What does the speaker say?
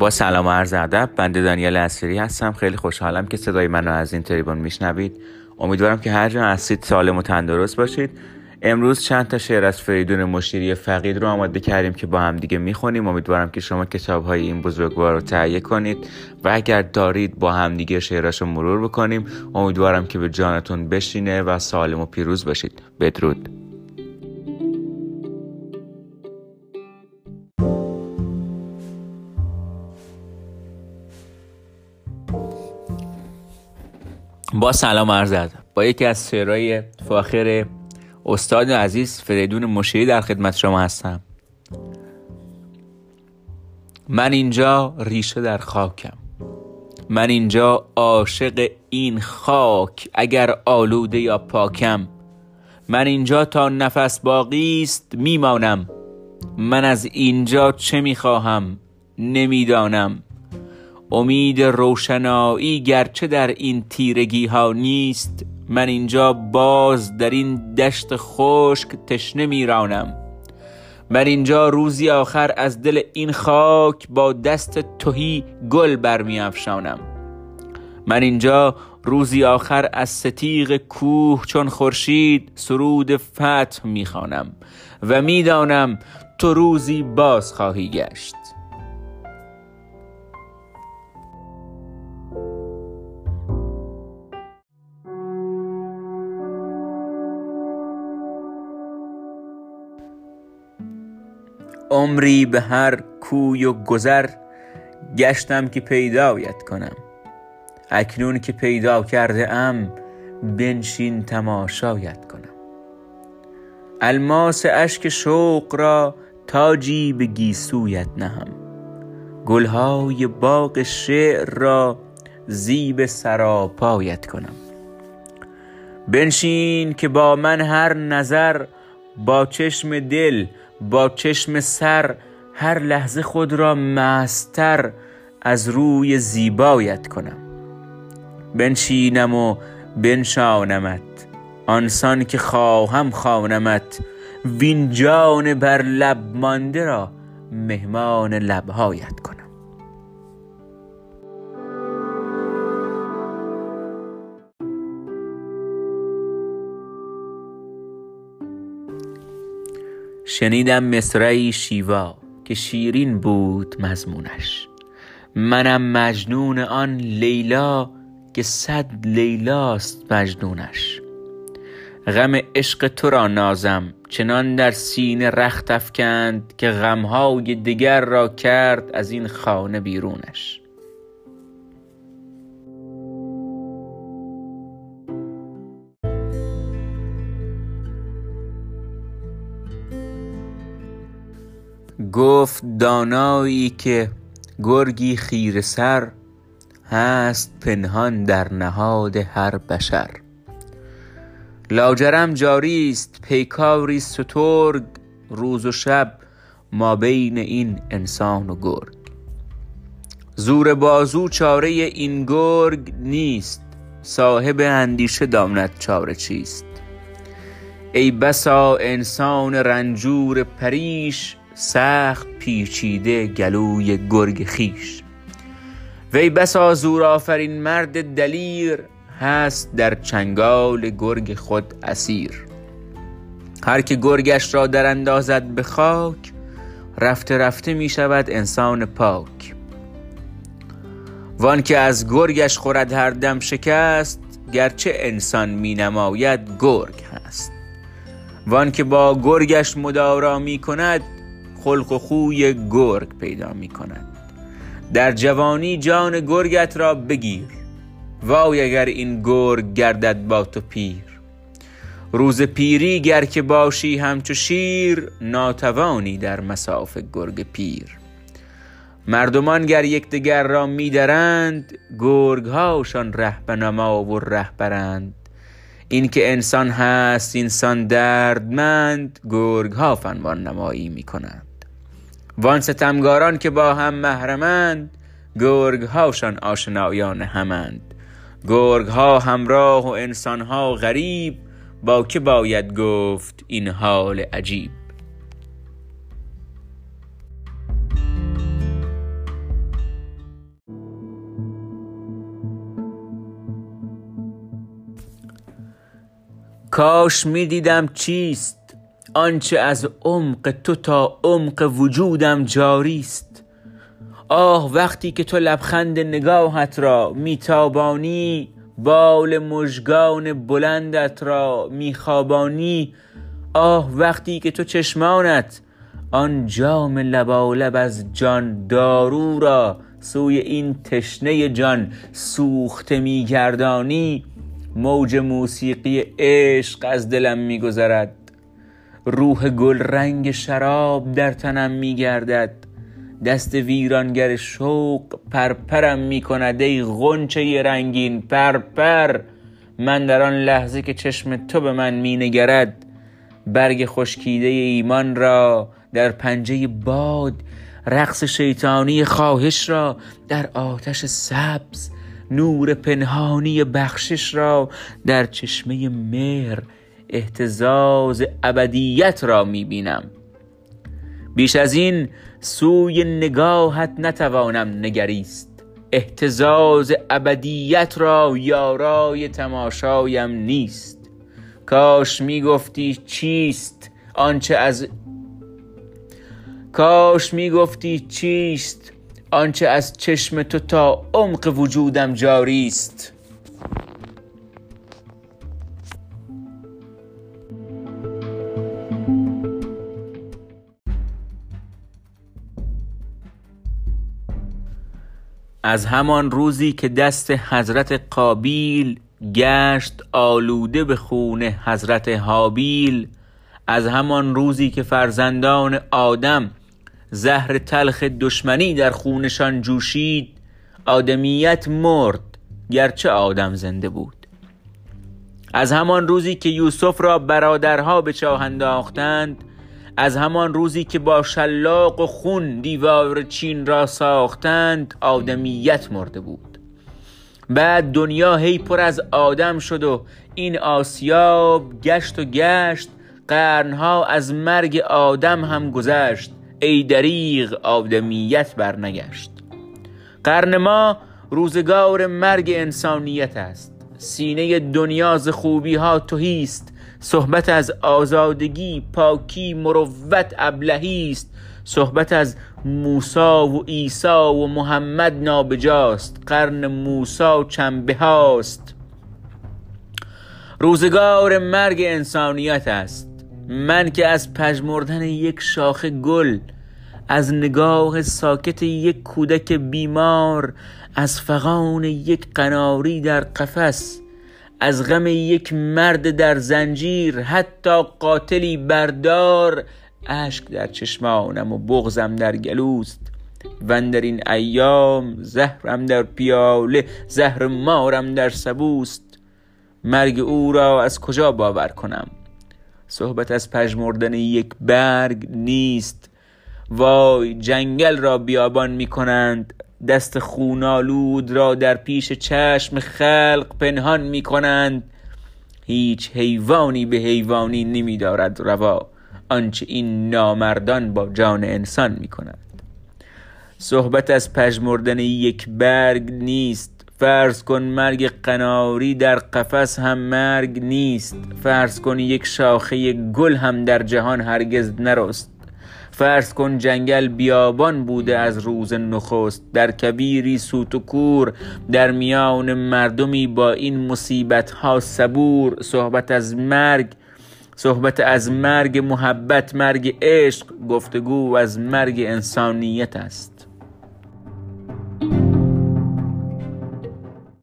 با سلام و عرض ادب بنده دانیال اسیری هستم. خیلی خوشحالم که صدای منو از این تریبون میشنوید. امیدوارم که هر جا هستید سالم و تندرست باشید. امروز چند تا شعر از فریدون مشیری فقید رو آماده کردیم که با هم دیگه می‌خونیم. امیدوارم که شما کتاب های این بزرگوار رو تهیه کنید و اگر دارید با هم دیگه شعراش رو مرور بکنیم. امیدوارم که به جانتون بشینه و سالم و پیروز باشید. بدرود. با سلام عرض با یکی از شعرهای فاخر استاد عزیز فریدون مشیری در خدمت شما هستم. من اینجا ریشه در خاکم. من اینجا عاشق این خاک اگر آلوده یا پاکم. من اینجا تا نفس باقی است میمانم. من از اینجا چه می‌خواهم؟ نمی‌دانم. امید روشنایی گرچه در این تیرگی ها نیست من اینجا باز در این دشت خشک تشنه میرانم. من اینجا روزی آخر از دل این خاک با دست توهی گل برمیافشانم. من اینجا روزی آخر از ستیق کوه چون خورشید سرود فتح می‌خوانم و می‌دانم تو روزی باز خواهی گشت. عمری به هر کوی و گذر گشتم که پیدایت کنم. اکنون که پیدا کرده ام بنشین تماشایت کنم. الماس اشک شوق را تاجی به گیسویت نهم. گلهای باغ شعر را زیب سراپایت کنم. بنشین که با من هر نظر با چشم دل با چشم سر هر لحظه خود را مستر از روی زیبایت کنم. بنشینم و بنشانمت. آنسان که خواهم خوانمت. وین جان بر لب مانده را مهمان لبهایت کنم. شنیدم مصرعی شیوا که شیرین بود مضمونش. منم مجنون آن لیلا که صد لیلاست مجنونش. غم عشق تو را نازم چنان در سینه رخت افکند که غمهای دگر را کرد از این خانه بیرونش. گفت دانایی که گرگی خیر سر هست پنهان در نهاد هر بشر. لاجرم جاری است پیکاری سترگ روز و شب ما بین این انسان و گرگ. زور بازو چاره این گرگ نیست صاحب اندیشه داند چاره چیست. ای بسا انسان رنجور پریش سخت پیچیده گلوی گرگ خیش. وی بسا زور آفرین مرد دلیر هست در چنگال گرگ خود اسیر. هر که گرگش را در اندازد به خاک رفته رفته می شود انسان پاک. وان که از گرگش خورد هر دم شکست گرچه انسان می نماید گرگ هست. وان که با گرگش مدارا می کند خلق و خوی گرگ پیدا می کند. در جوانی جان گرگت را بگیر. وای اگر این گرگ گردد با تو پیر. روز پیری گر که باشی همچو شیر ناتوانی در مساف گرگ پیر. مردمان گر یکدیگر را میدرند گرگ هاشان رهبنما و رهبرند. این که انسان هست انسان دردمند گرگ ها فنوان نمایی می کنند. وان ستمگاران که با هم محرمند گرگ هاشان آشنایان همند. گرگ ها همراه و انسان ها غریب با که باید گفت این حال عجیب. کاش می دیدم چیست؟ آنچه از عمق تو تا عمق وجودم جاری است. آه وقتی که تو لبخند نگاهت را میتابانی بال مژگان بلندت را میخوابانی آه وقتی که تو چشمانت آن جام لبالب از جان دارو را سوی این تشنه جان سوخته میگردانی موج موسیقی عشق از دلم میگذرد. روح گل رنگ شراب در تنم میگردد. دست ویرانگر شوق پرپرم می‌کند. ای غنچه رنگین پرپر! من در آن لحظه که چشم تو به من مینگرد برگ خشکیده ایمان را در پنجه باد رقص شیطانی خواهش را در آتش سبز نور پنهانی بخشش را در چشمه مهر احتزاز ابدیت را می‌بینم. بیش از این سوی نگاهت نتوانم نگریست. احتزاز ابدیت را یارای تماشایم نیست. کاش می‌گفتی چیست؟ آنچه از کاش می‌گفتی چیست؟ آنچه از چشم تو تا عمق وجودم جاری است از همان روزی که دست حضرت قابیل گشت آلوده به خون حضرت حابیل از همان روزی که فرزندان آدم زهر تلخ دشمنی در خونشان جوشید آدمیت مرد گرچه آدم زنده بود. از همان روزی که یوسف را برادرها به چاه انداختند از همان روزی که با شلاق و خون دیوار چین را ساختند آدمیت مرده بود. بعد دنیا هی پر از آدم شد و این آسیاب گشت و گشت قرنها از مرگ آدم هم گذشت. ای دریغ آدمیت برنگشت. قرن ما روزگار مرگ انسانیت است. سینه دنیا ز خوبی ها توهیست صحبت از آزادگی پاکی مروت ابلهی است. صحبت از موسا و عیسی و محمد نابجاست. قرن موسا چنبه هاست روزگار مرگ انسانیت است. من که از پژمردن یک شاخه گل از نگاه ساکت یک کودک بیمار از فغان یک قناری در قفس از غم یک مرد در زنجیر حتی قاتلی بردار. اشک در چشمانم و بغزم در گلوست. و در این ایام زهرم در پیاله زهر مارم در سبوست. مرگ او را از کجا باور کنم؟ صحبت از پژمردن یک برگ نیست. وای جنگل را بیابان می کنند. دست خونالود را در پیش چشم خلق پنهان می کنند. هیچ حیوانی به حیوانی نمی دارد روا. آنچه این نامردان با جان انسان می کنند صحبت از پژمردن یک برگ نیست. فرض کن مرگ قناری در قفس هم مرگ نیست. فرض کن یک شاخه گل هم در جهان هرگز نرست. فرض کن جنگل بیابان بوده از روز نخست در کبیری سوت و کور در میان مردمی با این مصیبت ها صبور. صحبت از مرگ صحبت از مرگ محبت مرگ عشق گفتگو از مرگ انسانیت است.